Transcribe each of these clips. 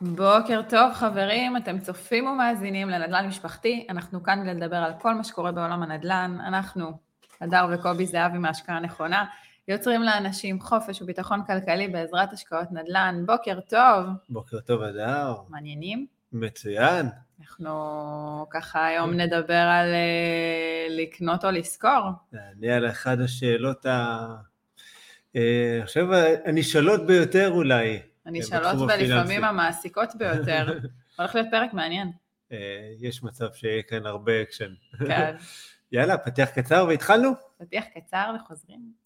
בוקר טוב חברים, אתם צופים ומאזינים לנדל"ן משפחתי, אנחנו כאן כדי לדבר על כל מה שקורה בעולם הנדל"ן, אנחנו, הדר וקובי זהבי מהשקעה נכונה, יוצרים לאנשים חופש וביטחון כלכלי בעזרת השקעות נדל"ן, בוקר טוב. בוקר טוב הדר. מעניינים? מצוין. אנחנו ככה היום נדבר על uh, לקנות או לשכור. נענה על אחת השאלות ה... אה, עכשיו הנשאלות ביותר אולי. הנשאלות ולפעמים המעסיקות ביותר. הולך להיות פרק מעניין. אה, יש מצב שיהיה כאן הרבה אקשן. כן. יאללה, פתיח קצר והתחלנו? פתיח קצר וחוזרים.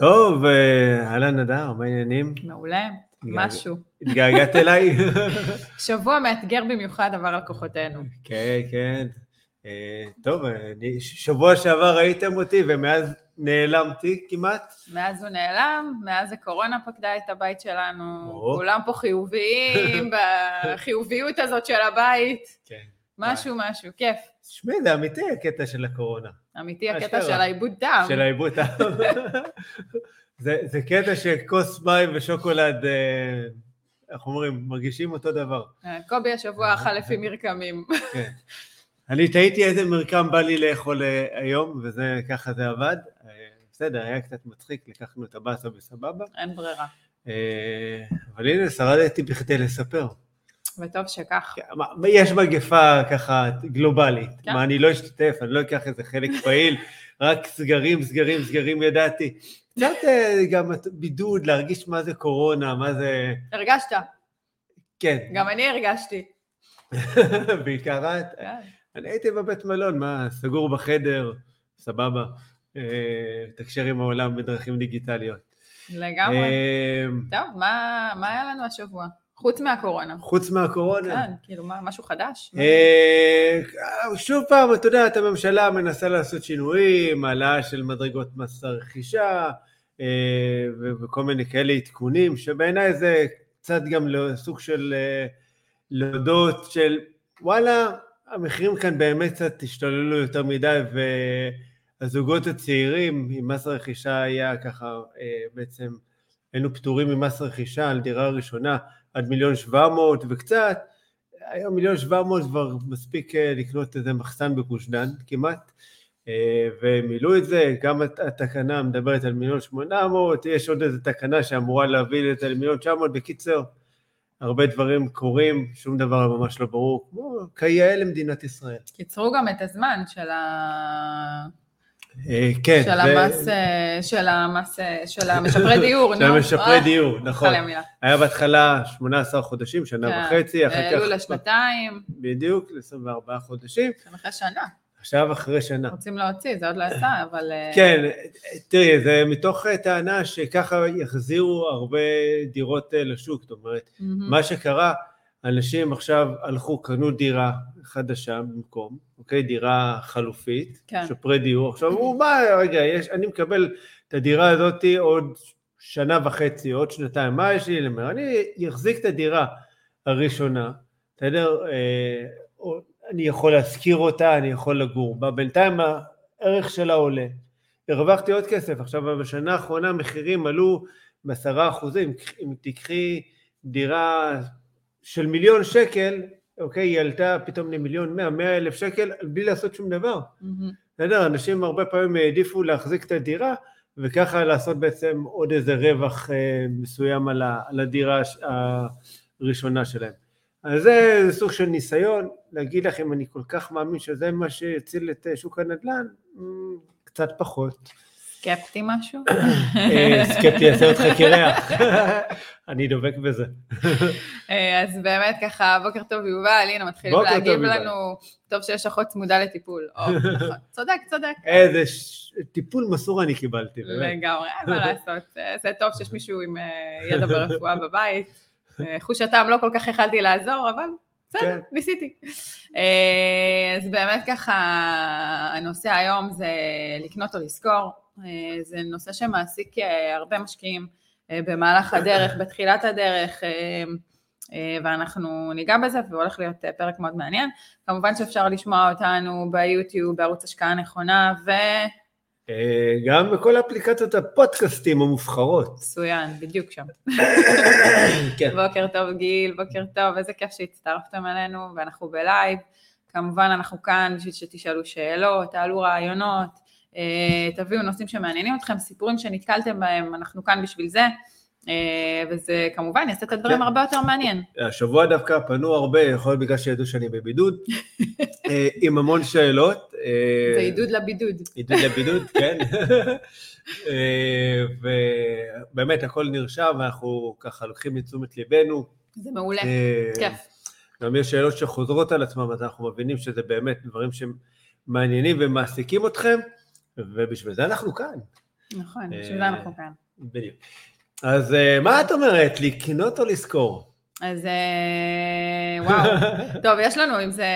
טוב, אה, אהלן נדר, מה העניינים? מעולה, משהו. התגעגעת אליי? שבוע מאתגר במיוחד עבר על כוחותינו. כן, כן. אה, טוב, שבוע שעבר ראיתם אותי ומאז נעלמתי כמעט. מאז הוא נעלם, מאז הקורונה פקדה את הבית שלנו, כולם פה חיוביים, בחיוביות הזאת של הבית. כן. משהו, משהו, כיף. תשמעי, זה אמיתי הקטע של הקורונה. אמיתי הקטע של העיבוד טעם. של העיבוד טעם. זה, קטע שכוס מים ושוקולד, אה, איך אומרים, מרגישים אותו דבר. אה, קובי השבוע אכל לפי מרקמים. כן. אני תהיתי איזה מרקם בא לי לאכול אה, היום, וזה, ככה זה עבד. בסדר, היה קצת מצחיק, לקחנו את הבאסה בסבבה. אין ברירה. אבל הנה, שרדתי בכדי לספר. וטוב שכך. כן, יש מגפה ככה גלובלית, כן. מה אני לא אשתתף, אני לא אקח איזה חלק פעיל, רק סגרים, סגרים, סגרים ידעתי. קצת אה, גם בידוד, להרגיש מה זה קורונה, מה זה... הרגשת. כן. גם אני הרגשתי. בעיקר את. כן. אני הייתי בבית מלון, מה, סגור בחדר, סבבה. אה, תקשר עם העולם בדרכים דיגיטליות. לגמרי. אה, טוב, מה היה לנו השבוע? חוץ מהקורונה. חוץ מהקורונה. כן, כאילו מה, משהו חדש? אה, שוב פעם, אתה יודע, הממשלה מנסה לעשות שינויים, העלאה של מדרגות מס הרכישה, אה, וכל מיני כאלה עדכונים, שבעיניי זה קצת גם סוג של אה, להודות של וואלה, המחירים כאן באמת קצת השתוללו יותר מדי, והזוגות הצעירים עם מס הרכישה היה ככה בעצם, היינו פטורים ממס רכישה על דירה ראשונה, עד מיליון שבע מאות וקצת, היום מיליון שבע מאות כבר מספיק אה, לקנות איזה מחסן בגוש דן כמעט, אה, ומילאו את זה, גם התקנה מדברת על מיליון שמונה מאות, יש עוד איזה תקנה שאמורה להביא את זה למיליון תשע מאות, בקיצר, הרבה דברים קורים, שום דבר ממש לא ברור, כמו כיאה למדינת ישראל. קיצרו גם את הזמן של ה... אה, כן. של המס, אה, של המס, אה, של המשפרי דיור, נו. של המשפרי דיור, נכון. היה בהתחלה 18 חודשים, שנה כן. וחצי, אחר כך... העלו לשנתיים. בדיוק, ל-24 חודשים. אחרי שנה. עכשיו אחרי שנה. רוצים להוציא, זה עוד לא יצא, אבל... כן, תראי, זה מתוך טענה שככה יחזירו הרבה דירות לשוק, זאת אומרת, מה שקרה, אנשים עכשיו הלכו, קנו דירה חדשה במקום, אוקיי? דירה חלופית, כן. שופרי דיור. עכשיו הוא מה, רגע, יש, אני מקבל את הדירה הזאת עוד שנה וחצי, עוד שנתיים, מה יש לי למר? אני אחזיק את הדירה הראשונה, בסדר? אה, אני יכול להשכיר אותה, אני יכול לגור בה, בינתיים הערך שלה עולה. הרווחתי עוד כסף, עכשיו בשנה האחרונה המחירים עלו בעשרה אחוזים, אם תיקחי דירה של מיליון שקל, אוקיי, היא עלתה פתאום למיליון מאה, מאה אלף שקל, בלי לעשות שום דבר. בסדר? Mm-hmm. אנשים הרבה פעמים העדיפו להחזיק את הדירה, וככה לעשות בעצם עוד איזה רווח אה, מסוים על, ה, על הדירה הראשונה שלהם. אז זה סוג של ניסיון, להגיד לך אם אני כל כך מאמין שזה מה שיציל את אה, שוק הנדל"ן, קצת פחות. סקפטי משהו? אה, סקפטי יעשה אותך קרח, אני דובק בזה. אה, אז באמת ככה, בוקר טוב יובל, הנה מתחילים להגיב לנו, טוב שיש אחות צמודה לטיפול. נכון. צודק, צודק. איזה טיפול מסור אני קיבלתי, באמת. לגמרי, אין מה לעשות. אה, זה טוב שיש מישהו עם ידע ברפואה בבית. חוש הטעם לא כל כך יכלתי לעזור, אבל בסדר, כן. ניסיתי. אז באמת ככה, הנושא היום זה לקנות או לשכור. אה, זה נושא שמעסיק אה, הרבה משקיעים אה, במהלך הדרך, בתחילת הדרך, ואנחנו ניגע בזה, והולך להיות פרק מאוד מעניין. כמובן שאפשר לשמוע אותנו ביוטיוב, בערוץ השקעה נכונה, ו... גם בכל אפליקציות הפודקאסטים המובחרות. מצוין, בדיוק שם. כן. בוקר טוב גיל, בוקר טוב, איזה כיף שהצטרפתם אלינו, ואנחנו בלייב. כמובן אנחנו כאן בשביל שתשאלו שאלות, תעלו רעיונות, תביאו נושאים שמעניינים אתכם, סיפורים שנתקלתם בהם, אנחנו כאן בשביל זה. אה, וזה כמובן יעשה את הדברים כן. הרבה יותר מעניין. השבוע דווקא פנו הרבה, יכול להיות בגלל שידעו שאני בבידוד, אה, עם המון שאלות. זה עידוד לבידוד. עידוד לבידוד, כן. ובאמת הכל נרשם, ואנחנו ככה לוקחים לתשומת ליבנו. זה מעולה, כיף. גם יש שאלות שחוזרות על עצמם, אז אנחנו מבינים שזה באמת דברים שמעניינים ומעסיקים אתכם, ובשביל זה אנחנו כאן. נכון, בשביל זה אנחנו כאן. בדיוק. אז אה, מה את אומרת, לקנות או לזכור? אז אה, וואו, טוב, יש לנו עם זה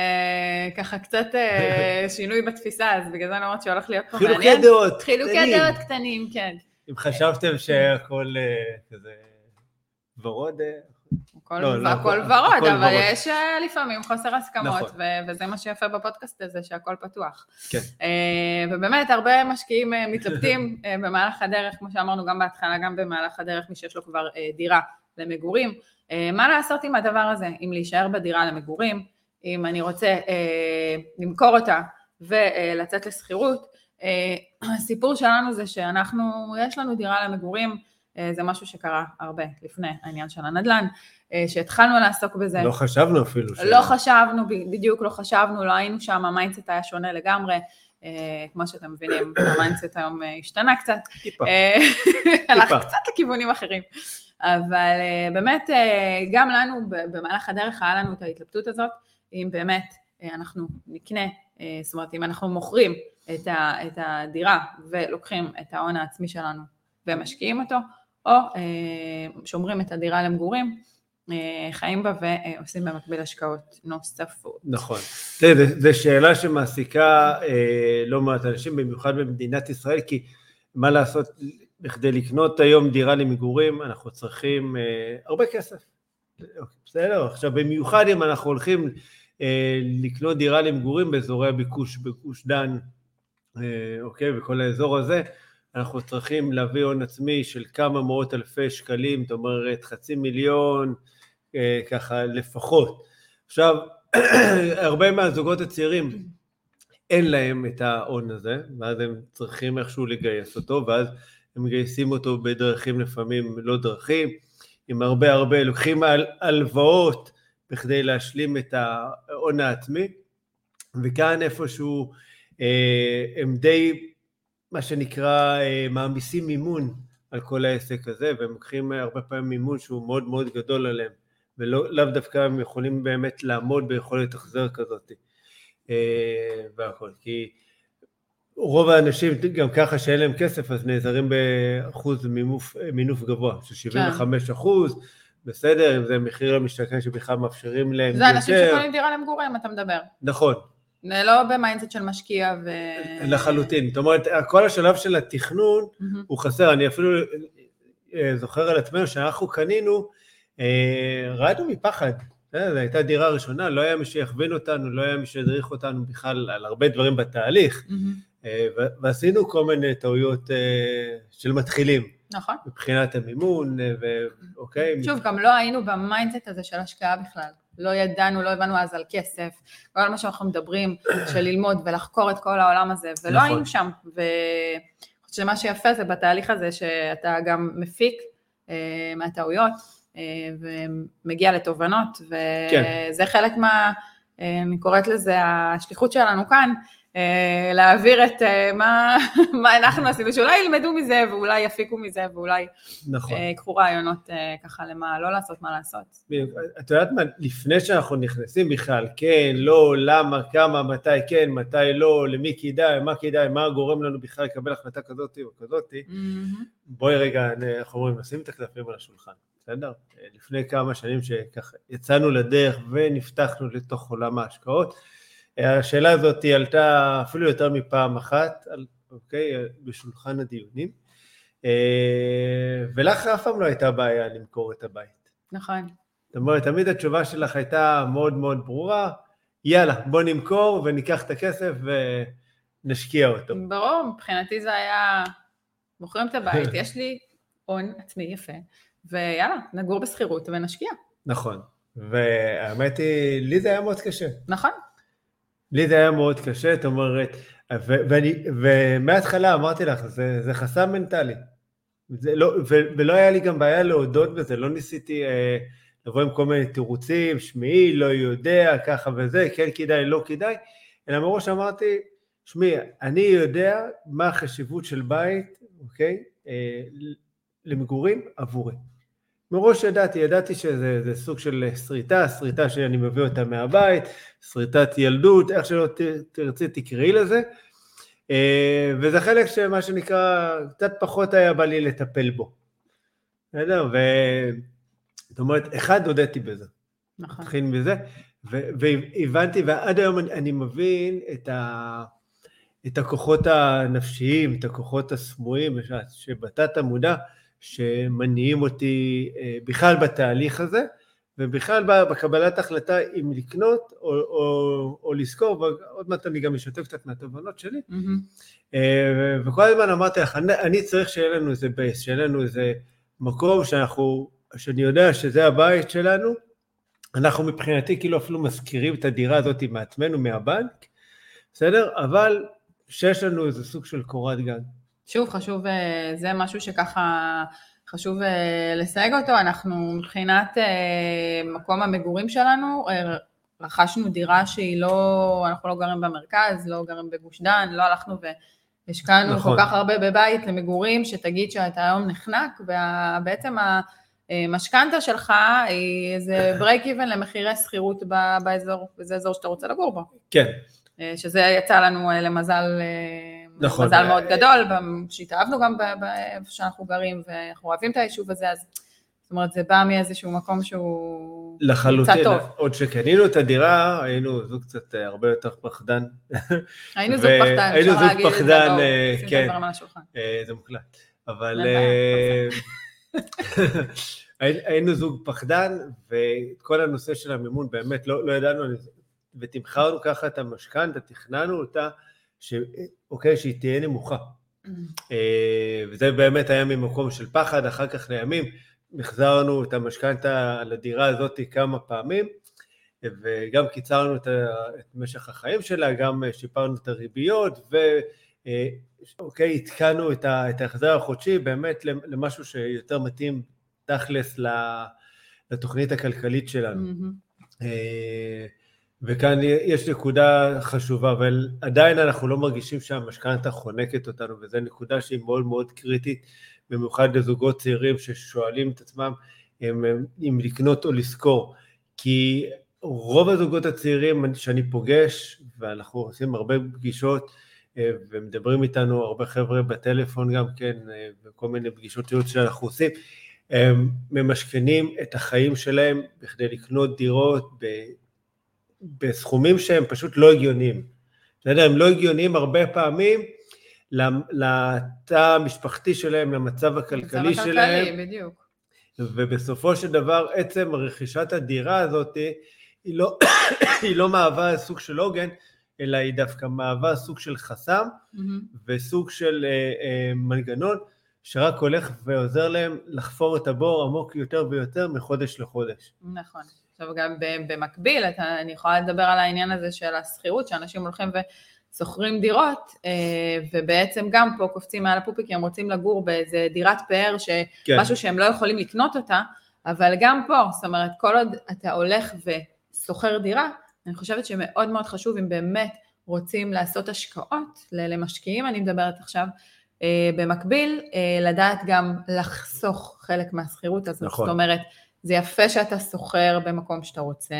ככה קצת אה, שינוי בתפיסה, אז בגלל זה אני אומרת שהולך להיות פה מעניין. חילוקי דעות קטנים. חילוקי דעות קטנים, כן. אם חשבתם שהכל כזה ורוד, הכל, לא, לא, הכל ורוד, הכל אבל ורוד. יש אה, לפעמים חוסר הסכמות, נכון. ו- וזה מה שיפה בפודקאסט הזה, שהכל פתוח. כן. Uh, ובאמת, הרבה משקיעים uh, מתלבטים uh, במהלך הדרך, כמו שאמרנו גם בהתחלה, גם במהלך הדרך, מי שיש לו כבר uh, דירה למגורים. Uh, מה לעשות עם הדבר הזה? אם להישאר בדירה למגורים, אם אני רוצה uh, למכור אותה ולצאת לשכירות. אה, הסיפור שלנו זה שאנחנו, יש לנו דירה למגורים, זה משהו שקרה הרבה לפני העניין של הנדל"ן, אה, שהתחלנו לעסוק בזה. לא חשבנו אפילו. ש... לא חשבנו, בדיוק לא חשבנו, לא היינו שם, ה mindset היה שונה לגמרי. אה, כמו שאתם מבינים, ה mindset היום השתנה קצת. טיפה. הלך קצת לכיוונים אחרים. אבל באמת, גם לנו במהלך הדרך היה לנו את ההתלבטות הזאת, אם באמת אנחנו נקנה, זאת אומרת, אם אנחנו מוכרים את הדירה ולוקחים את ההון העצמי שלנו ומשקיעים אותו, או אה, שומרים את הדירה למגורים, אה, חיים בה ועושים במקביל השקעות נוספות. נכון. זו שאלה שמעסיקה אה, לא מעט אנשים, במיוחד במדינת ישראל, כי מה לעשות, בכדי לקנות היום דירה למגורים, אנחנו צריכים הרבה כסף. בסדר? עכשיו, במיוחד אם אנחנו הולכים לקנות דירה למגורים באזורי הביקוש, בגוש דן, אוקיי, וכל האזור הזה, אנחנו צריכים להביא הון עצמי של כמה מאות אלפי שקלים, זאת אומרת חצי מיליון, אה, ככה לפחות. עכשיו, הרבה מהזוגות הצעירים אין להם את ההון הזה, ואז הם צריכים איכשהו לגייס אותו, ואז הם מגייסים אותו בדרכים לפעמים לא דרכים, עם הרבה הרבה, לוקחים הלוואות בכדי להשלים את ההון העצמי, וכאן איפשהו אה, הם די מה שנקרא אה, מעמיסים מימון על כל העסק הזה, והם לוקחים הרבה פעמים מימון שהוא מאוד מאוד גדול עליהם, ולאו דווקא הם יכולים באמת לעמוד ביכולת החזר כזאת אה, והכל, כי רוב האנשים גם ככה שאין להם כסף אז נעזרים באחוז מינוף, מינוף גבוה של 75 כן. אחוז, בסדר, אם זה מחיר למשתכן שבכלל מאפשרים להם יותר. זה אנשים שקונים דירה למגורים, אתה מדבר. נכון, לא ב mindset של משקיע ו... לחלוטין. זאת אומרת, כל השלב של התכנון mm-hmm. הוא חסר. אני אפילו אה, זוכר על עצמנו שאנחנו קנינו, אה, רעדנו מפחד. זו הייתה דירה ראשונה, לא היה מי שיכווין אותנו, לא היה מי שידריך אותנו בכלל על הרבה דברים בתהליך, mm-hmm. ועשינו כל מיני טעויות של מתחילים. נכון. מבחינת המימון, ואוקיי. שוב, גם לא היינו ב mindset הזה של השקעה בכלל. לא ידענו, לא הבנו אז על כסף, כל מה שאנחנו מדברים, של ללמוד ולחקור את כל העולם הזה, ולא נכון. היינו שם. שמה שיפה זה בתהליך הזה, שאתה גם מפיק אה, מהטעויות, אה, ומגיע לתובנות, כן. וזה כן. חלק מה, אה, אני קוראת לזה השליחות שלנו כאן, להעביר את אה, מה, מה אנחנו עשינו, שאולי ילמדו מזה ואולי יפיקו מזה ואולי נכון. אה, ייקחו רעיונות ככה למה לא לעשות, מה לעשות. את יודעת מה, לפני שאנחנו נכנסים בכלל, כן, לא, למה, כמה, מתי כן, מתי לא, למי כדאי, מה כדאי, מה גורם לנו בכלל לקבל החלטה כזאת או כזאת, mm-hmm. בואי רגע, איך אומרים, נשים את הקלפים על השולחן, בסדר? לפני כמה שנים שככה יצאנו לדרך ונפתחנו לתוך עולם ההשקעות, השאלה הזאת עלתה אפילו יותר מפעם אחת, אוקיי, בשולחן הדיונים, אה, ולך אף פעם לא הייתה בעיה למכור את הבית. נכון. זאת אומרת, תמיד התשובה שלך הייתה מאוד מאוד ברורה, יאללה, בוא נמכור וניקח את הכסף ונשקיע אותו. ברור, מבחינתי זה היה, מוכרים את הבית, יש לי הון עצמי יפה, ויאללה, נגור בשכירות ונשקיע. נכון, והאמת היא, לי זה היה מאוד קשה. נכון. לי זה היה מאוד קשה, זאת אומרת, ואני, ומההתחלה אמרתי לך, זה, זה חסם מנטלי. זה לא, ו, ולא היה לי גם בעיה להודות בזה, לא ניסיתי אה, לבוא עם כל מיני תירוצים, שמעי, לא יודע, ככה וזה, כן כדאי, לא כדאי, אלא מראש אמרתי, שמעי, אני יודע מה החשיבות של בית, אוקיי, אה, למגורים עבורי. מראש ידעתי, ידעתי שזה סוג של שריטה, שריטה שאני מביא אותה מהבית, שריטת ילדות, איך שלא תרצי תקראי לזה, אה, וזה חלק שמה שנקרא, קצת פחות היה בא לי לטפל בו. בסדר? זאת אומרת, אחד, הודיתי בזה. נכון. נתחיל מזה, והבנתי, ועד היום אני, אני מבין את, ה, את הכוחות הנפשיים, את הכוחות הסמויים, שבתת המודע, שמניעים אותי אה, בכלל בתהליך הזה, ובכלל בקבלת החלטה אם לקנות או, או, או לזכור, ועוד מעט אני גם אשתף קצת מהתובנות שלי. Mm-hmm. וכל הזמן אמרתי לך, אני, אני צריך שיהיה לנו איזה בייס, שיהיה לנו איזה מקום שאנחנו, שאני יודע שזה הבית שלנו, אנחנו מבחינתי כאילו אפילו מזכירים את הדירה הזאת מעצמנו, מהבנק, בסדר? אבל שיש לנו איזה סוג של קורת גג. שוב, חשוב, אה, זה משהו שככה חשוב אה, לסייג אותו. אנחנו מבחינת אה, מקום המגורים שלנו, רכשנו דירה שהיא לא, אנחנו לא גרים במרכז, לא גרים בגוש דן, לא הלכנו והשקענו נכון. כל כך הרבה בבית למגורים, שתגיד שאתה היום נחנק, ובעצם המשכנתה שלך היא איזה break even למחירי שכירות באזור, וזה אזור שאתה רוצה לגור בו. כן. שזה יצא לנו למזל נכון. מזל מאוד גדול, שהתאהבנו גם באיפה שאנחנו גרים, ואנחנו אוהבים את היישוב הזה, אז זאת אומרת, זה בא מאיזשהו מקום שהוא לחלוטין, נמצא טוב. עוד שקנינו את הדירה, היינו זוג קצת אה, הרבה יותר פחדן. היינו זוג פחדן, היינו זוג פחדן, אה, כן, אה, זה מוקלט, אבל היינו זוג פחדן, וכל הנושא של המימון, באמת לא, לא ידענו, ותמכרנו ככה את המשכנתה, תכננו אותה, ש... אוקיי, שהיא תהיה נמוכה. אה, וזה באמת היה ממקום של פחד, אחר כך לימים החזרנו את המשכנתה לדירה הזאת כמה פעמים, וגם קיצרנו את, את משך החיים שלה, גם שיפרנו את הריביות, ואוקיי, עדכנו את ההחזר החודשי באמת למשהו שיותר מתאים תכלס לתוכנית הכלכלית שלנו. Mm-hmm. וכאן יש נקודה חשובה, אבל עדיין אנחנו לא מרגישים שהמשכנתה חונקת אותנו, וזו נקודה שהיא מאוד מאוד קריטית, במיוחד לזוגות צעירים ששואלים את עצמם אם, אם לקנות או לשכור. כי רוב הזוגות הצעירים שאני פוגש, ואנחנו עושים הרבה פגישות, אה, ומדברים איתנו הרבה חבר'ה בטלפון גם כן, אה, וכל מיני פגישות ייעוץ שאנחנו עושים, הם ממשכנים את החיים שלהם בכדי לקנות דירות בסכומים שהם פשוט לא הגיוניים. בסדר? הם לא הגיוניים הרבה פעמים לתא המשפחתי שלהם, למצב הכלכלי מצב שלהם. מצב הכלכלי, בדיוק. ובסופו של דבר עצם רכישת הדירה הזאת היא לא, היא לא מהווה סוג של עוגן, אלא היא דווקא מהווה סוג של חסם mm-hmm. וסוג של אה, אה, מנגנון שרק הולך ועוזר להם לחפור את הבור עמוק יותר ויותר מחודש לחודש. נכון. עכשיו גם במקביל, אתה, אני יכולה לדבר על העניין הזה של השכירות, שאנשים הולכים ושוכרים דירות, אה, ובעצם גם פה קופצים מעל הפופיק, כי הם רוצים לגור באיזה דירת פאר, כן. משהו שהם לא יכולים לקנות אותה, אבל גם פה, זאת אומרת, כל עוד אתה הולך ושוכר דירה, אני חושבת שמאוד מאוד חשוב, אם באמת רוצים לעשות השקעות, למשקיעים אני מדברת עכשיו, אה, במקביל, אה, לדעת גם לחסוך חלק מהשכירות הזאת, נכון. זאת אומרת, זה יפה שאתה סוחר במקום שאתה רוצה,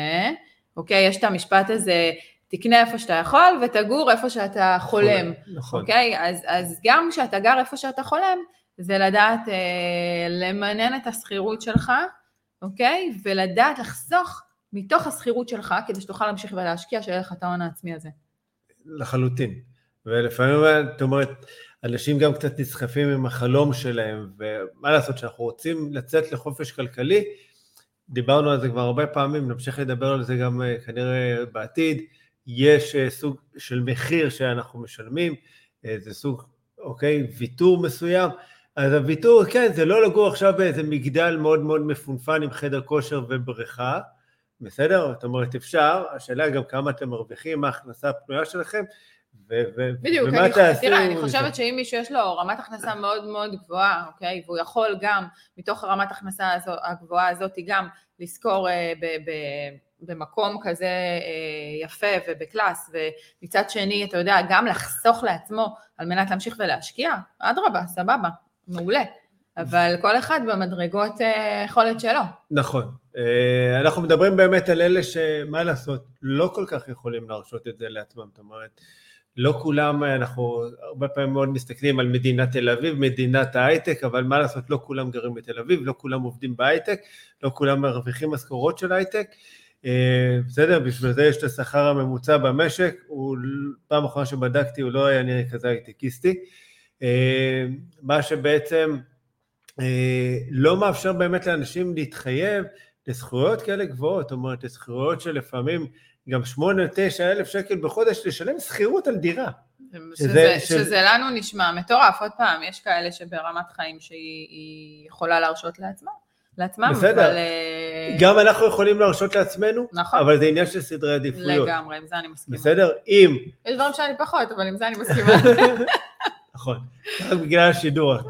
אוקיי? יש את המשפט הזה, תקנה איפה שאתה יכול ותגור איפה שאתה חולם, נכון. אוקיי? אז, אז גם כשאתה גר איפה שאתה חולם, זה לדעת אה, למנן את השכירות שלך, אוקיי? ולדעת לחסוך מתוך השכירות שלך, כדי שתוכל להמשיך ולהשקיע, שיהיה לך את ההון העצמי הזה. לחלוטין. ולפעמים, את אומרת, אנשים גם קצת נסחפים עם החלום שלהם, ומה לעשות, שאנחנו רוצים לצאת לחופש כלכלי, דיברנו על זה כבר הרבה פעמים, נמשיך לדבר על זה גם אה, כנראה בעתיד. יש אה, סוג של מחיר שאנחנו משלמים, אה, זה סוג, אוקיי, ויתור מסוים. אז הוויתור, כן, זה לא לגור עכשיו באיזה מגדל מאוד מאוד מפונפן עם חדר כושר ובריכה, בסדר? זאת אומרת, אפשר, השאלה גם כמה אתם מרוויחים, מה ההכנסה הפנויה שלכם, בדיוק, ומה תעשו... תראה, אני חושבת שאם מישהו יש לו רמת הכנסה מאוד מאוד גבוהה, אוקיי, והוא יכול גם, מתוך הרמת הכנסה הגבוהה הזאת, גם לשכור אה, במקום כזה אה, יפה ובקלאס, ומצד שני, אתה יודע, גם לחסוך לעצמו על מנת להמשיך ולהשקיע, אדרבה, סבבה, מעולה. אבל כל אחד במדרגות אה, יכולת שלו. נכון. אנחנו מדברים באמת על אלה שמה לעשות, לא כל כך יכולים להרשות את זה לעצמם, זאת אומרת, לא כולם, אנחנו הרבה פעמים מאוד מסתכלים על מדינת תל אביב, מדינת ההייטק, אבל מה לעשות, לא כולם גרים בתל אביב, לא כולם עובדים בהייטק, לא כולם מרוויחים משכורות של הייטק. אה, בסדר, בשביל זה יש את השכר הממוצע במשק, הוא, פעם אחרונה שבדקתי הוא לא היה נראה כזה הייטקיסטי. אה, מה שבעצם אה, לא מאפשר באמת לאנשים להתחייב לזכויות כאלה גבוהות, זאת אומרת, לזכויות שלפעמים גם שמונה, תשע אלף שקל בחודש לשלם שכירות על דירה. שזה, שזה, שזה לנו נשמע מטורף, עוד פעם, יש כאלה שברמת חיים שהיא יכולה להרשות לעצמה. לעצמם, בסדר. אבל... אה, גם אנחנו יכולים להרשות לעצמנו, נכון. אבל זה עניין של סדרי עדיפויות. לגמרי, עם זה אני מסכימה. בסדר? אם... יש דברים שאני פחות, אבל עם זה אני מסכימה. נכון, רק בגלל השידור את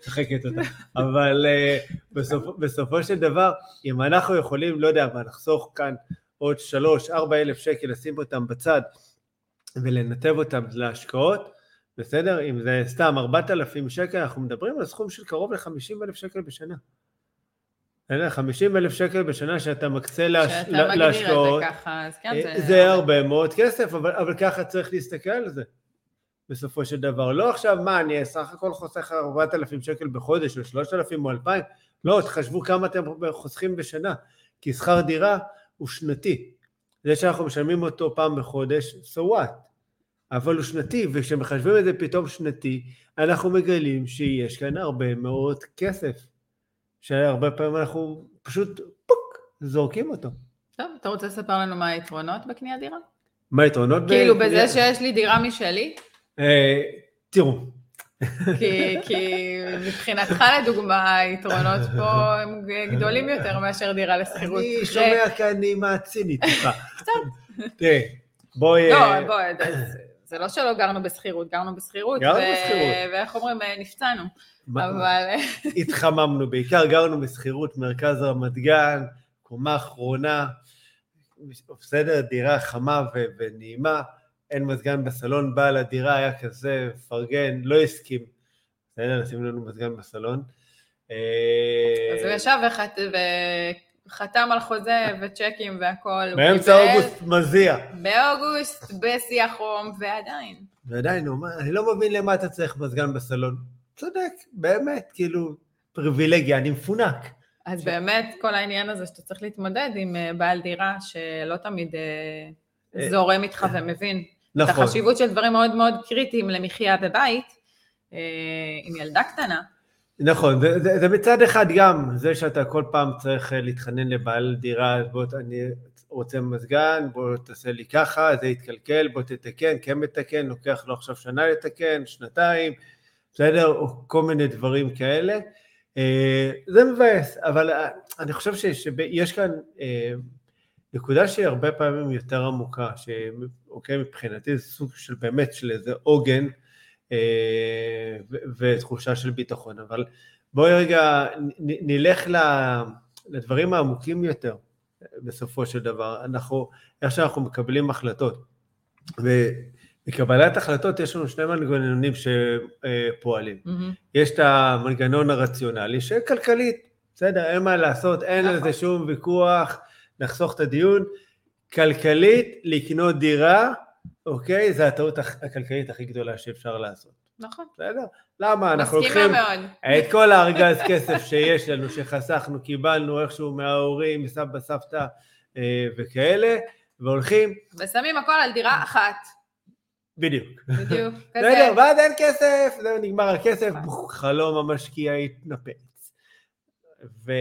משחקת אותה. אבל אה, בסופ, בסופו של דבר, אם אנחנו יכולים, לא יודע מה, לחסוך כאן עוד שלוש, ארבע אלף שקל, לשים אותם בצד ולנתב אותם להשקעות, בסדר? אם זה סתם ארבעת אלפים שקל, אנחנו מדברים על סכום של קרוב לחמישים אלף שקל בשנה. בסדר? חמישים אלף שקל בשנה שאתה מקצה להש... להשקעות. שאתה מגדיר את זה ככה, אז כן, זה... זה הרבה מאוד כסף, אבל, אבל ככה צריך להסתכל על זה. בסופו של דבר. לא עכשיו, מה, אני סך הכל חוסך 4,000 שקל בחודש, או 3,000 או 2,000, לא, תחשבו כמה אתם חוסכים בשנה, כי שכר דירה הוא שנתי. זה שאנחנו משלמים אותו פעם בחודש, so what? אבל הוא שנתי, וכשמחשבים את זה פתאום שנתי, אנחנו מגלים שיש כאן הרבה מאוד כסף, שהרבה פעמים אנחנו פשוט פוק, זורקים אותו. טוב, אתה רוצה לספר לנו מה היתרונות בקניית דירה? מה היתרונות? כאילו בזה שיש לי דירה משלי? אה, תראו. כי, מבחינתך לדוגמה, היתרונות פה הם גדולים יותר מאשר דירה לשכירות. אני שומע כאן נימה צינית טיפה. קצת. תראה, בואי... לא, בואי, זה לא שלא גרנו בשכירות, גרנו בשכירות. גרנו בשכירות. ואיך אומרים, נפצענו. אבל... התחממנו, בעיקר גרנו בשכירות מרכז רמת גן, קומה אחרונה, בסדר, דירה חמה ונעימה. אין מזגן בסלון, בעל הדירה היה כזה, מפרגן, לא הסכים. בסדר, לשים לנו מזגן בסלון. אז הוא ישב וחתם על חוזה וצ'קים והכל. באמצע אוגוסט מזיע. באוגוסט, בשיא החום, ועדיין. ועדיין, הוא אומר, אני לא מבין למה אתה צריך מזגן בסלון. צודק, באמת, כאילו, פריבילגיה, אני מפונק. אז באמת, כל העניין הזה שאתה צריך להתמודד עם אה, בעל דירה שלא תמיד אה, אה, זורם איתך ומבין. נכון. את החשיבות של דברים מאוד מאוד קריטיים למחיה בבית, אה, עם ילדה קטנה. נכון, זה, זה, זה מצד אחד גם זה שאתה כל פעם צריך אה, להתחנן לבעל דירה, בוא, אני רוצה מזגן, בוא תעשה לי ככה, זה יתקלקל, בוא תתקן, כן מתקן, לוקח לו עכשיו שנה לתקן, שנתיים, בסדר, או כל מיני דברים כאלה. אה, זה מבאס, אבל אני חושב שיש כאן נקודה שהיא הרבה פעמים יותר עמוקה, שאוקיי, מבחינתי זה סוג של באמת של איזה עוגן אה, ותחושה של ביטחון, אבל בואי רגע נ, נלך לדברים העמוקים יותר בסופו של דבר, אנחנו, איך שאנחנו מקבלים החלטות, ובקבלת החלטות יש לנו שני מנגנונים שפועלים, mm-hmm. יש את המנגנון הרציונלי שכלכלית, בסדר, אין מה לעשות, אין על זה נכון. שום ויכוח, נחסוך את הדיון. כלכלית, לקנות דירה, אוקיי? זה הטעות הכלכלית הכי גדולה שאפשר לעשות. נכון. בסדר? למה? אנחנו לוקחים את כל הארגז כסף שיש לנו, שחסכנו, קיבלנו איכשהו מההורים, מסבא סבתא אה, וכאלה, והולכים... ושמים הכל על דירה אחת. בדיוק. בדיוק, כזה. בסדר, ואז אין כסף, זהו, נגמר הכסף, חלום המשקיע התנפץ. ו...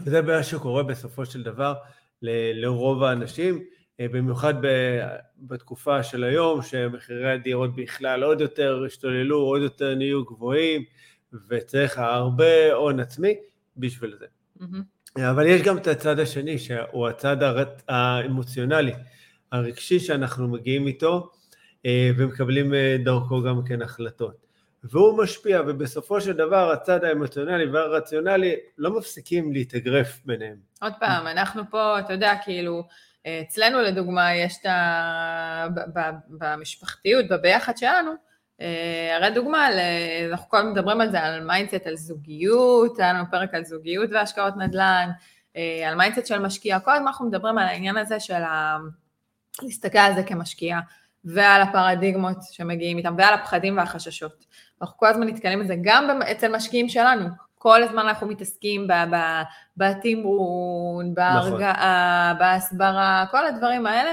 וזה מה שקורה בסופו של דבר לרוב האנשים, אה, במיוחד בתקופה של היום, שמחירי הדירות בכלל עוד יותר השתוללו, עוד יותר נהיו גבוהים, וצריך הרבה הון עצמי בשביל זה. Mm-hmm. אבל יש גם את הצד השני, שהוא הצד האמוציונלי, הרגשי שאנחנו מגיעים איתו, אה, ומקבלים אה, דרכו גם כן החלטות. והוא משפיע, ובסופו של דבר הצד האמוציונלי והרציונלי לא מפסיקים להתאגרף ביניהם. עוד פעם, אנחנו פה, אתה יודע, כאילו, אצלנו לדוגמה יש את ה... במשפחתיות, בביחד שלנו, אה, הרי דוגמה, אנחנו כל הזמן מדברים על זה, על mindset, על זוגיות, היה לנו פרק על זוגיות והשקעות נדל"ן, אה, על mindset של משקיע, כל הזמן אנחנו מדברים על העניין הזה של ה... להסתכל על זה כמשקיע, ועל הפרדיגמות שמגיעים איתם, ועל הפחדים והחששות. אנחנו כל הזמן נתקלים בזה, גם אצל משקיעים שלנו, כל הזמן אנחנו מתעסקים בתמרון, בהרגעה, נכון. בהסברה, כל הדברים האלה,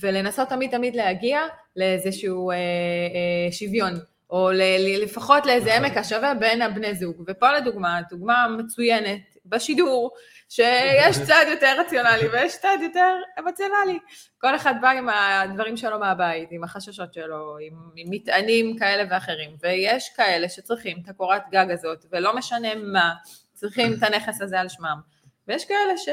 ולנסות תמיד תמיד להגיע לאיזשהו אה, אה, שוויון, או ל, לפחות לאיזה נכון. עמק השווה בין הבני זוג. ופה לדוגמה, דוגמה מצוינת בשידור, שיש צד יותר רציונלי ויש צד יותר אמוציונלי. כל אחד בא עם הדברים שלו מהבית, עם החששות שלו, עם, עם מטענים כאלה ואחרים, ויש כאלה שצריכים את הקורת גג הזאת, ולא משנה מה, צריכים את הנכס הזה על שמם. ויש כאלה ש...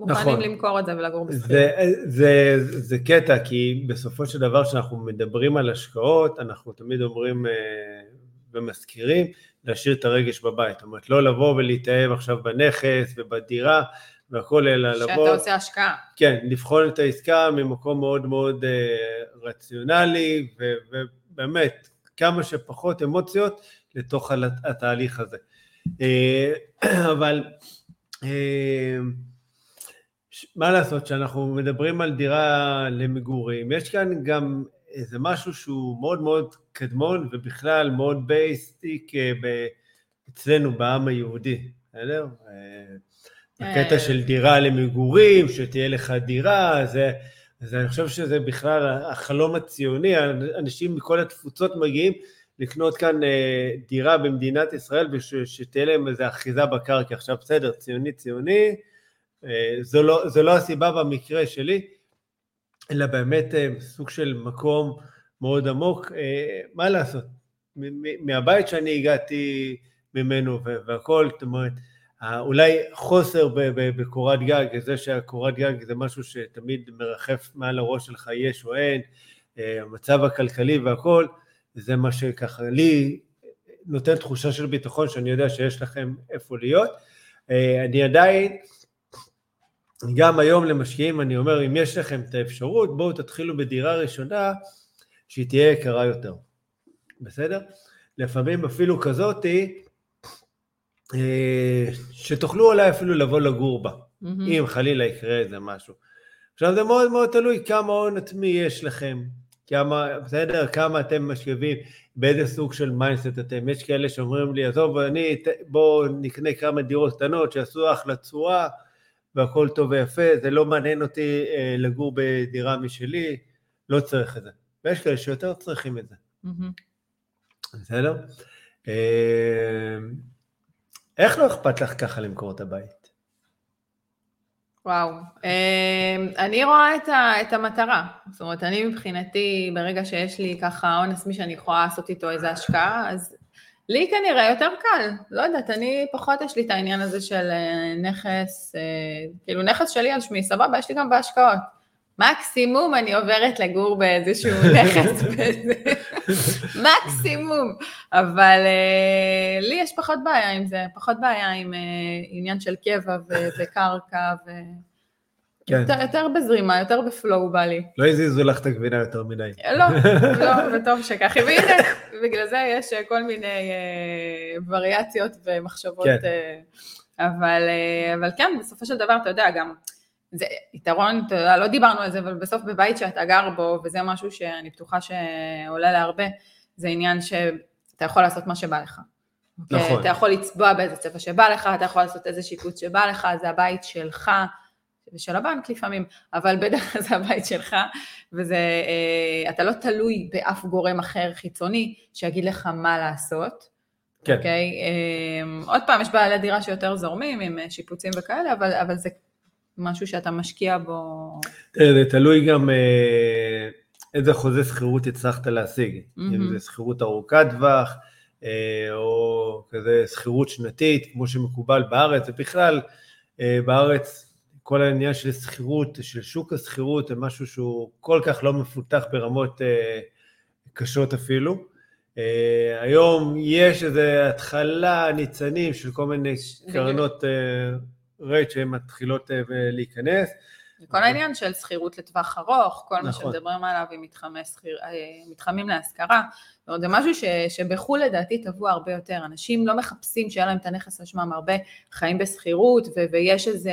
מוכנים נכון. למכור את זה ולגור בשכירות. זה, זה, זה, זה קטע, כי בסופו של דבר כשאנחנו מדברים על השקעות, אנחנו תמיד אומרים אה, ומזכירים, להשאיר את הרגש בבית. זאת אומרת, לא לבוא ולהתאהב עכשיו בנכס ובדירה והכל, אלא לבוא... שאתה עושה השקעה. כן, לבחון את העסקה ממקום מאוד מאוד uh, רציונלי, ו, ובאמת, כמה שפחות אמוציות לתוך התהליך הזה. Uh, אבל uh, מה לעשות, כשאנחנו מדברים על דירה למגורים, יש כאן גם איזה משהו שהוא מאוד מאוד קדמון ובכלל מאוד בייסטיק אה, אצלנו בעם היהודי, בסדר? אה, הקטע של דירה למגורים, שתהיה לך דירה, זה, אז אני חושב שזה בכלל החלום הציוני, אנשים מכל התפוצות מגיעים לקנות כאן אה, דירה במדינת ישראל ושתהיה להם איזו אחיזה בקרקע. עכשיו בסדר, ציוני ציוני, זו לא, זו לא הסיבה במקרה שלי, אלא באמת סוג של מקום מאוד עמוק. אה, מה לעשות? מהבית שאני הגעתי ממנו והכל, זאת אומרת, אולי חוסר בקורת גג, זה שהקורת גג זה משהו שתמיד מרחף מעל הראש שלך, יש או אין, אה, המצב הכלכלי והכל, זה מה שככה לי נותן תחושה של ביטחון, שאני יודע שיש לכם איפה להיות. אה, אני עדיין, גם היום למשקיעים אני אומר, אם יש לכם את האפשרות, בואו תתחילו בדירה ראשונה, שהיא תהיה יקרה יותר, בסדר? לפעמים אפילו כזאתי, אה, שתוכלו אולי אפילו לבוא לגור בה, mm-hmm. אם חלילה יקרה איזה משהו. עכשיו זה מאוד מאוד תלוי כמה הון עצמי יש לכם, כמה, בסדר, כמה אתם משאבים, באיזה סוג של mindset אתם. יש כאלה שאומרים לי, עזוב, אני, בואו נקנה כמה דירות קטנות שיעשו אחלה תשואה והכל טוב ויפה, זה לא מעניין אותי אה, לגור בדירה משלי, לא צריך את זה. ויש כאלה שיותר צריכים את זה. בסדר? אה, איך לא אכפת לך ככה למכור את הבית? וואו, אה, אני רואה את, ה, את המטרה, זאת אומרת, אני מבחינתי, ברגע שיש לי ככה הון עצמי שאני יכולה לעשות איתו איזה השקעה, אז לי כנראה יותר קל, לא יודעת, אני פחות יש לי את העניין הזה של אה, נכס, כאילו נכס שלי על שמי, סבבה, יש לי גם בהשקעות. מקסימום אני עוברת לגור באיזשהו נכס, מקסימום, אבל uh, לי יש פחות בעיה עם זה, פחות בעיה עם עניין של קבע וקרקע, ו... כן. יותר, יותר בזרימה, יותר בפלואו בא לי. לא הזיזו לך את הגבינה יותר מדי. לא, לא, וטוב שכך. והנה, בגלל זה יש כל מיני uh, וריאציות ומחשבות, כן. uh, אבל, uh, אבל כן, בסופו של דבר, אתה יודע, גם... זה יתרון, אתה יודע, לא דיברנו על זה, אבל בסוף בבית שאתה גר בו, וזה משהו שאני בטוחה שעולה להרבה, זה עניין שאתה יכול לעשות מה שבא לך. נכון. אתה יכול לצבוע באיזה צבע שבא לך, אתה יכול לעשות איזה שיפוץ שבא לך, זה הבית שלך, ושל הבנק לפעמים, אבל בדרך כלל זה הבית שלך, וזה, אה, אתה לא תלוי באף גורם אחר חיצוני שיגיד לך מה לעשות. כן. אוקיי? אמ, עוד פעם, יש בעלי דירה שיותר זורמים עם אה, שיפוצים וכאלה, אבל, אבל זה משהו שאתה משקיע בו... זה תלוי גם אה, איזה חוזה שכירות הצלחת להשיג. Mm-hmm. אם זה שכירות ארוכת טווח, אה, או כזה שכירות שנתית, כמו שמקובל בארץ, ובכלל, בארץ כל העניין של שכירות, של שוק השכירות, זה משהו שהוא כל כך לא מפותח ברמות קשות אפילו. Uh, היום יש איזו התחלה, ניצנים של כל מיני קרנות uh, רייט שהן מתחילות uh, להיכנס. כל העניין של שכירות לטווח ארוך, כל נכון. מה שמדברים עליו עם מתחמי שכיר, מתחמים להשכרה, זאת אומרת, זה משהו ש, שבחו"ל לדעתי טבוע הרבה יותר, אנשים לא מחפשים שיהיה להם את הנכס על שמם, הרבה חיים בשכירות ויש איזה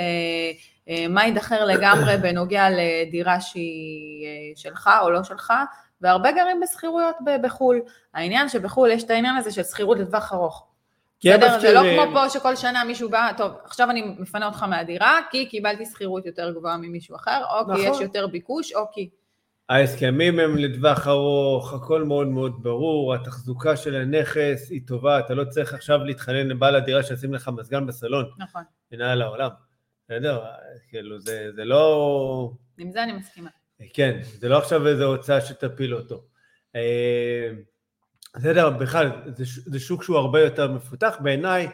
mind אחר לגמרי בנוגע לדירה שהיא שלך או לא שלך, והרבה גרים בשכירויות בחו"ל. העניין שבחו"ל יש את העניין הזה של שכירות לטווח ארוך. בסדר? זה לא כמו פה שכל שנה מישהו בא, טוב, עכשיו אני מפנה אותך מהדירה, כי קיבלתי שכירות יותר גבוהה ממישהו אחר, או נכון. כי יש יותר ביקוש, או כי... ההסכמים הם לטווח ארוך, הכל מאוד מאוד ברור, התחזוקה של הנכס היא טובה, אתה לא צריך עכשיו להתחנן לבעל הדירה שישים לך מזגן בסלון. נכון. ינהל העולם. בסדר? כאילו, זה, זה לא... עם זה אני מסכימה. כן, זה לא עכשיו איזו הוצאה שתפיל אותו. אה, בסדר, בכלל, זה, זה שוק שהוא הרבה יותר מפותח. בעיניי,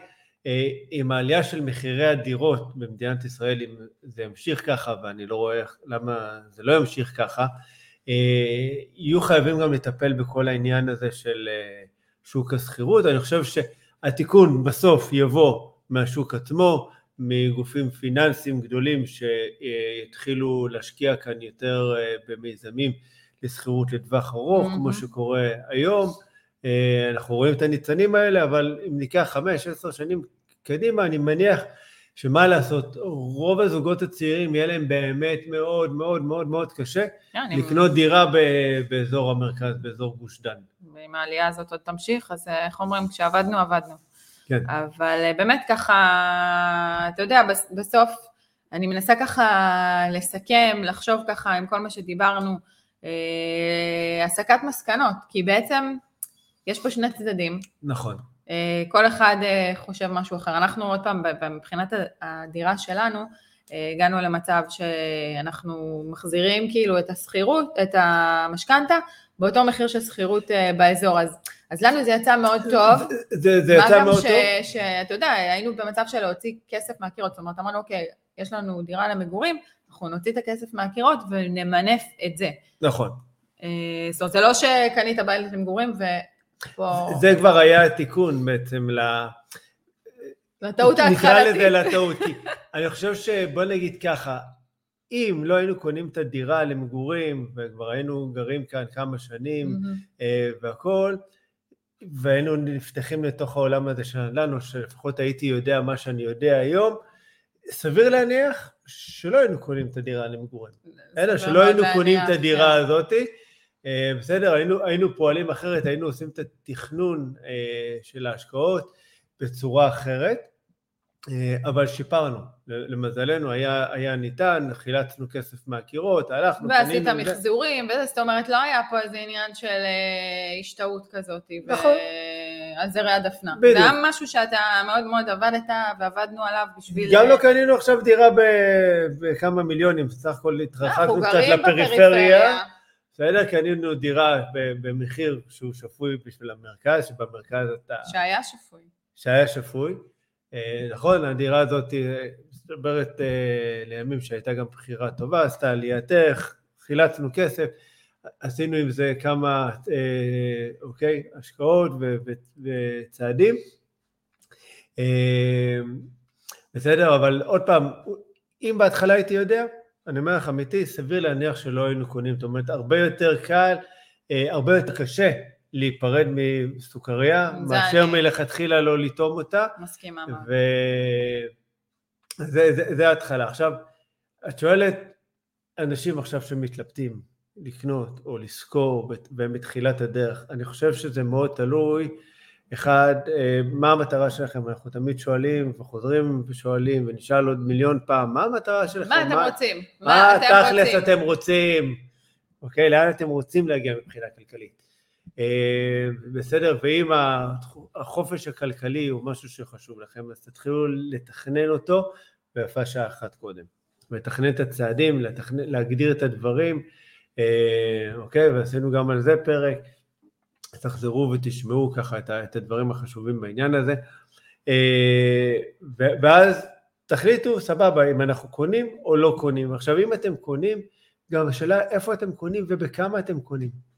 אה, עם העלייה של מחירי הדירות במדינת ישראל, אם זה ימשיך ככה, ואני לא רואה למה זה לא ימשיך ככה, אה, יהיו חייבים גם לטפל בכל העניין הזה של שוק השכירות. אני חושב שהתיקון בסוף יבוא מהשוק עצמו, מגופים פיננסיים גדולים שיתחילו להשקיע כאן יותר אה, במיזמים לשכירות לטווח ארוך, mm-hmm. כמו שקורה היום. אה, אנחנו רואים את הניצנים האלה, אבל אם ניקח חמש, עשר שנים קדימה, אני מניח שמה לעשות, רוב הזוגות הצעירים יהיה להם באמת מאוד מאוד מאוד מאוד קשה yeah, לקנות דירה באזור המרכז, באזור גוש דן. ואם העלייה הזאת עוד תמשיך, אז אה, איך אומרים, כשעבדנו, עבדנו. כן. אבל אה, באמת ככה, אתה יודע, בסוף אני מנסה ככה לסכם, לחשוב ככה עם כל מה שדיברנו, אה, הסקת מסקנות, כי בעצם יש פה שני צדדים. נכון. אה, כל אחד אה, חושב משהו אחר. אנחנו עוד פעם, מבחינת הדירה שלנו, הגענו למצב שאנחנו מחזירים כאילו את השכירות, את המשכנתה, באותו מחיר של שכירות באזור. אז אז לנו זה יצא מאוד טוב. זה, זה יצא מאוד ש, טוב. מה גם שאתה יודע, היינו במצב של להוציא כסף מהקירות, זאת אומרת, אמרנו, אוקיי, יש לנו דירה למגורים, אנחנו נוציא את הכסף מהקירות ונמנף את זה. נכון. אה, זאת אומרת, זה לא שקנית בית למגורים ופה... זה כבר היה התיקון בעצם ל... לטעות ההתחלתית. נקרא לזה לטעות, כי אני חושב שבוא נגיד ככה, אם לא היינו קונים את הדירה למגורים, וכבר היינו גרים כאן כמה שנים mm-hmm. והכול, והיינו נפתחים לתוך העולם הזה של הנדל"ן, או שלפחות הייתי יודע מה שאני יודע היום, סביר להניח שלא היינו קונים את הדירה למגורים. אלא שלא היינו קונים את הדירה כן. הזאת. אה, בסדר, היינו, היינו פועלים אחרת, היינו עושים את התכנון אה, של ההשקעות בצורה אחרת, אבל שיפרנו. למזלנו היה, היה ניתן, חילצנו כסף מהקירות, הלכנו, ועשית מחזורים, וזה, זאת אומרת, לא היה פה איזה עניין של אה, השתאות כזאת. נכון. על זרי הדפנה. בדיוק. זה היה משהו שאתה מאוד מאוד עבדת ועבדנו עליו בשביל... גם לא קנינו עכשיו דירה בכמה מיליונים, בסך הכל התרחקנו קצת לפריפריה. בסדר, קנינו דירה במחיר שהוא שפוי בשביל המרכז, שבמרכז אתה... שהיה שפוי. שהיה שפוי. אה, נכון, הדירה הזאת מדברת אה, לימים שהייתה גם בחירה טובה, עשתה עליית ערך, חילצנו כסף, עשינו עם זה כמה, אה, אוקיי, השקעות וצעדים. בסדר, אבל עוד פעם, אם בהתחלה הייתי יודע, אני אומר לך אמיתי, סביר להניח שלא היינו קונים, זאת אומרת, הרבה יותר קל, הרבה יותר קשה להיפרד מסוכריה, מאשר אני... מלכתחילה לא לטעום אותה. מסכימה מאוד. וזה ההתחלה. עכשיו, את שואלת אנשים עכשיו שמתלבטים לקנות או לשכור והם בתחילת הדרך, אני חושב שזה מאוד תלוי, אחד, אה, מה המטרה שלכם? אנחנו תמיד שואלים וחוזרים ושואלים ונשאל עוד מיליון פעם, מה המטרה שלכם? מה אתם רוצים? מה, מה תכלס אתם רוצים? אוקיי, לאן אתם רוצים להגיע מבחינה כלכלית? אה, בסדר, ואם החופש הכלכלי הוא משהו שחשוב לכם, אז תתחילו לתכנן אותו ויפה שעה אחת קודם. לתכנן את הצעדים, לתכנן, להגדיר את הדברים, אה, אוקיי? ועשינו גם על זה פרק. תחזרו ותשמעו ככה את הדברים החשובים בעניין הזה. אה, ואז תחליטו, סבבה, אם אנחנו קונים או לא קונים. עכשיו, אם אתם קונים, גם השאלה איפה אתם קונים ובכמה אתם קונים.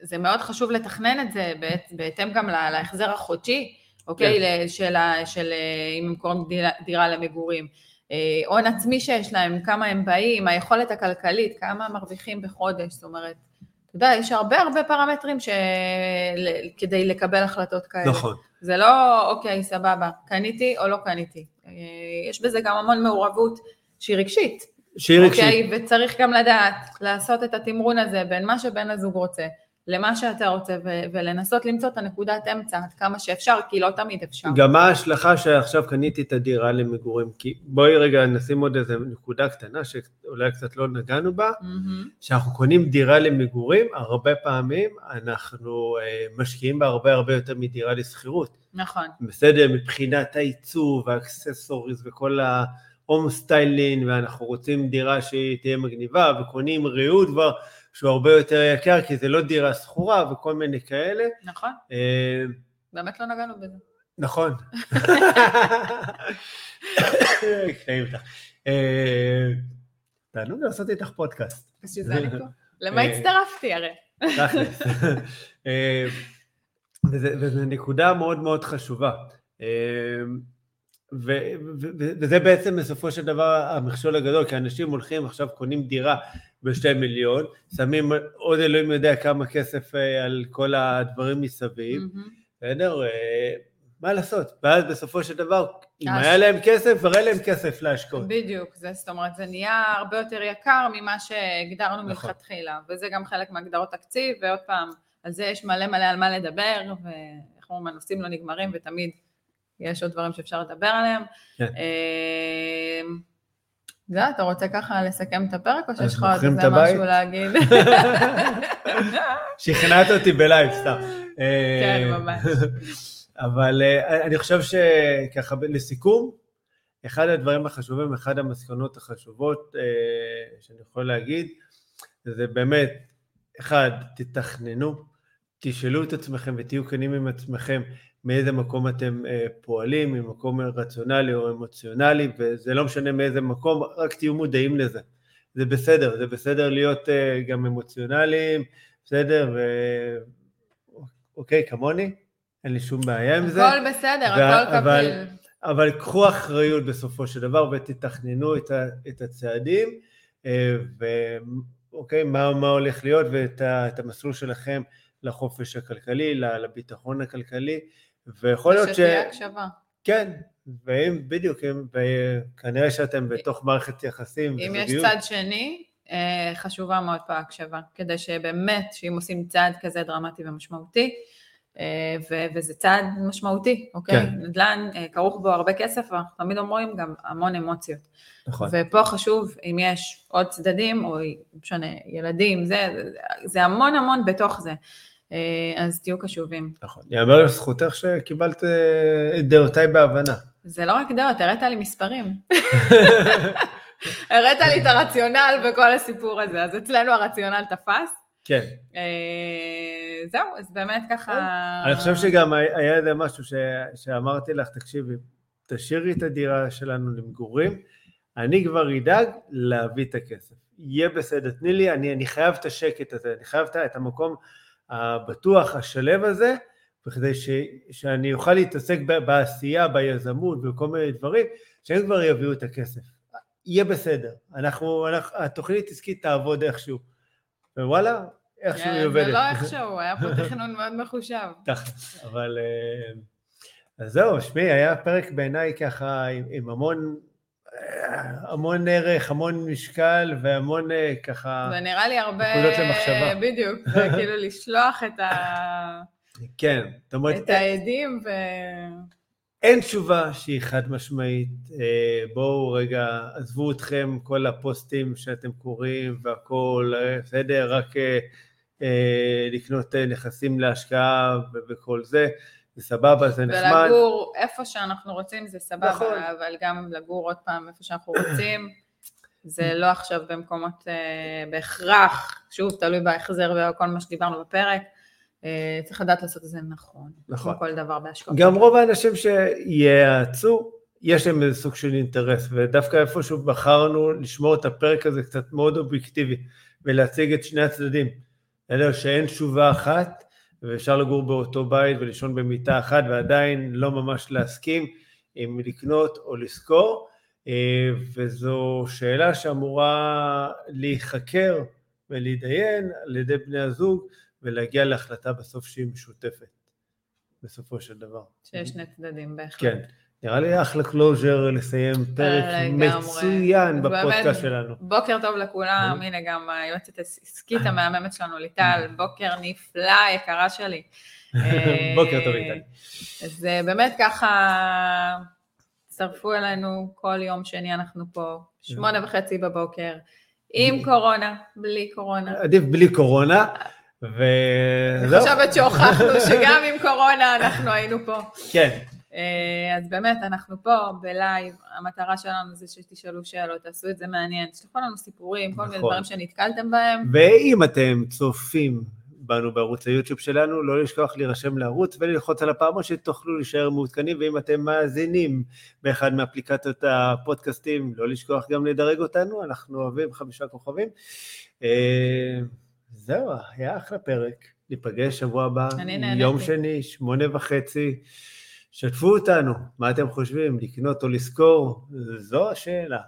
זה מאוד חשוב לתכנן את זה בהתאם גם להחזר החודשי, אוקיי? כן. של, של אם הם קוראים דירה, דירה למגורים. אה, הון עצמי שיש להם, כמה הם באים, היכולת הכלכלית, כמה מרוויחים בחודש, זאת אומרת, אתה יודע, יש הרבה הרבה פרמטרים ש... כדי לקבל החלטות כאלה. נכון. זה לא, אוקיי, סבבה, קניתי או לא קניתי. אה, יש בזה גם המון מעורבות שהיא רגשית. שהיא רגשית. אוקיי, וצריך גם לדעת לעשות את התמרון הזה בין מה שבן הזוג רוצה למה שאתה רוצה, ו- ולנסות למצוא את הנקודת אמצע עד כמה שאפשר, כי לא תמיד אפשר. גם מה ההשלכה שעכשיו קניתי את הדירה למגורים? כי בואי רגע נשים עוד איזה נקודה קטנה שאולי קצת לא נגענו בה, mm-hmm. שאנחנו קונים דירה למגורים, הרבה פעמים אנחנו אה, משקיעים בה הרבה הרבה יותר מדירה לשכירות. נכון. בסדר, מבחינת העיצוב והאקססוריז וכל ה... הום סטיילין, ואנחנו רוצים דירה שהיא תהיה מגניבה, וקונים ריהוט כבר. שהוא הרבה יותר יקר, כי זה לא דירה שכורה וכל מיני כאלה. נכון. אה, באמת לא נגענו בזה. נכון. אה, תענוג לעשות איתך פודקאסט. בשביל זה אני פה. למה אה, הצטרפתי הרי? תכלס. וזו נקודה מאוד מאוד חשובה. וזה בעצם בסופו של דבר המכשול הגדול, כי אנשים הולכים עכשיו קונים דירה בשתי מיליון, שמים עוד אלוהים יודע כמה כסף אה, על כל הדברים מסביב, בסדר? Mm-hmm. מה לעשות? ואז בסופו של דבר, אם היה להם כסף, כבר אין להם כסף להשקעות. בדיוק, זה, זאת אומרת, זה נהיה הרבה יותר יקר ממה שהגדרנו נכון. מלכתחילה, וזה גם חלק מהגדרות תקציב, ועוד פעם, על זה יש מלא מלא על מה לדבר, ואיך אומרים, הנושאים לא נגמרים, ותמיד יש עוד דברים שאפשר לדבר עליהם. כן. אמ, זה, אתה רוצה ככה לסכם את הפרק, או שיש לך עוד איזה משהו להגיד? שכנעת אותי בלייב, סתם. כן, אה, ממש. אבל אה, אני חושב שככה, לסיכום, אחד הדברים החשובים, אחד המסקנות החשובות אה, שאני יכול להגיד, זה באמת, אחד, תתכננו, תשאלו את עצמכם ותהיו כנים עם עצמכם מאיזה מקום אתם אה, פועלים, ממקום רציונלי או אמוציונלי, וזה לא משנה מאיזה מקום, רק תהיו מודעים לזה. זה בסדר, זה בסדר להיות אה, גם אמוציונליים, בסדר, ו... אוקיי, כמוני, אין לי שום בעיה עם זה. הכל בסדר, ו... הכל קביל. אבל, אבל קחו אחריות בסופו של דבר ותתכננו את, ה, את הצעדים, אה, ואוקיי, מה, מה הולך להיות ואת ה, המסלול שלכם לחופש הכלכלי, לביטחון הכלכלי, ויכול להיות ש... ושתהיה הקשבה. כן, ואם, בדיוק, אם, וכנראה שאתם בתוך מערכת יחסים. אם יש צד שני, אה, חשובה מאוד פה ההקשבה, כדי שבאמת, שאם עושים צעד כזה דרמטי ומשמעותי, אה, ו- וזה צעד משמעותי, אוקיי? כן. נדל"ן, אה, כרוך בו הרבה כסף, ואנחנו תמיד אומרים גם המון אמוציות. נכון. ופה חשוב, אם יש עוד צדדים, או משנה, ילדים, זה, זה המון המון בתוך זה. אה, אז תהיו קשובים. נכון. יאמר לזכותך שקיבלת אה, את דעותיי בהבנה. זה לא רק דעות, הראת לי מספרים. הראת לי את הרציונל בכל הסיפור הזה, אז אצלנו הרציונל תפס. כן. אה, זהו, אז באמת ככה... אני חושב שגם היה איזה משהו שאמרתי לך, תקשיבי, תשאירי את הדירה שלנו למגורים, אני כבר אדאג להביא את הכסף. יהיה בסדר, תני לי, אני, אני חייב את השקט הזה, אני חייב את המקום הבטוח, השלב הזה, בכדי ש, שאני אוכל להתעסק בעשייה, ביזמות וכל מיני דברים, שהם כבר יביאו את הכסף. יהיה בסדר, אנחנו, אנחנו התוכנית עסקית תעבוד איכשהו. ווואלה, איכשהו היא עובדת. זה לא איכשהו, היה פה תכנון מאוד מחושב. אבל... אה, אז זהו, שמי, היה פרק בעיניי ככה עם, עם המון המון ערך, המון משקל והמון אה, ככה... זה נראה לי הרבה... נקודות למחשבה. בדיוק, כאילו לשלוח את ה... כן, זאת אומרת... את העדים ו... אין תשובה שהיא חד משמעית. אה, בואו רגע, עזבו אתכם כל הפוסטים שאתם קוראים והכול, אה, בסדר? רק לקנות נכסים להשקעה וכל זה, זה סבבה, זה נחמד. ולגור איפה שאנחנו רוצים זה סבבה, נכון. אבל גם לגור עוד פעם איפה שאנחנו רוצים, זה לא עכשיו במקומות אה, בהכרח, שוב, תלוי בהחזר וכל מה שדיברנו בפרק. אה, צריך לדעת לעשות את זה נכון. נכון. כמו כל דבר בהשקעות. גם רוב האנשים שיעצו, יש להם איזה סוג של אינטרס, ודווקא איפשהו בחרנו לשמור את הפרק הזה קצת מאוד אובייקטיבי, ולהציג את שני הצדדים. אלא שאין תשובה אחת, ואפשר לגור באותו בית ולישון במיטה אחת, ועדיין לא ממש להסכים אם לקנות או לשכור, אה, וזו שאלה שאמורה להיחקר ולהתדיין על ידי בני הזוג, ולהגיע להחלטה בסוף שהיא משותפת, בסופו של דבר. שיש שני צדדים בהחלט. כן. נראה לי אחלה closure לסיים פרק מצוין בפודקאסט שלנו. בוקר טוב לכולם, הנה גם היועצת העסקית המהממת שלנו, ליטל, בוקר נפלא, יקרה שלי. בוקר טוב, ליטל. אז אה, באמת ככה, הצטרפו אלינו, כל יום שני אנחנו פה, שמונה וחצי בבוקר, עם קורונה, בלי קורונה. עדיף בלי קורונה. וזהו. אני חושבת שהוכחנו שגם עם קורונה אנחנו היינו פה. כן. אה, אז באמת, אנחנו פה בלייב, המטרה שלנו זה שתשאלו שאלות, תעשו את זה מעניין, תשלחו לנו סיפורים, כל מיני נכון. דברים שנתקלתם בהם. ואם אתם צופים בנו בערוץ היוטיוב שלנו, לא לשכוח להירשם לערוץ וללחוץ על הפעמון שתוכלו להישאר מעודכנים, ואם אתם מאזינים באחד מאפליקציות הפודקאסטים, לא לשכוח גם לדרג אותנו, אנחנו אוהבים חמישה כוכבים. אה, זהו, היה אחלה פרק. ניפגש שבוע הבא, יום שני, שמונה וחצי. שתפו אותנו, מה אתם חושבים, לקנות או לשכור? זו השאלה.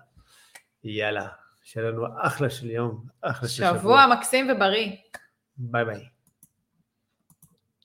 יאללה, שיהיה לנו אחלה של יום, אחלה של שבוע. שבוע מקסים ובריא. ביי ביי.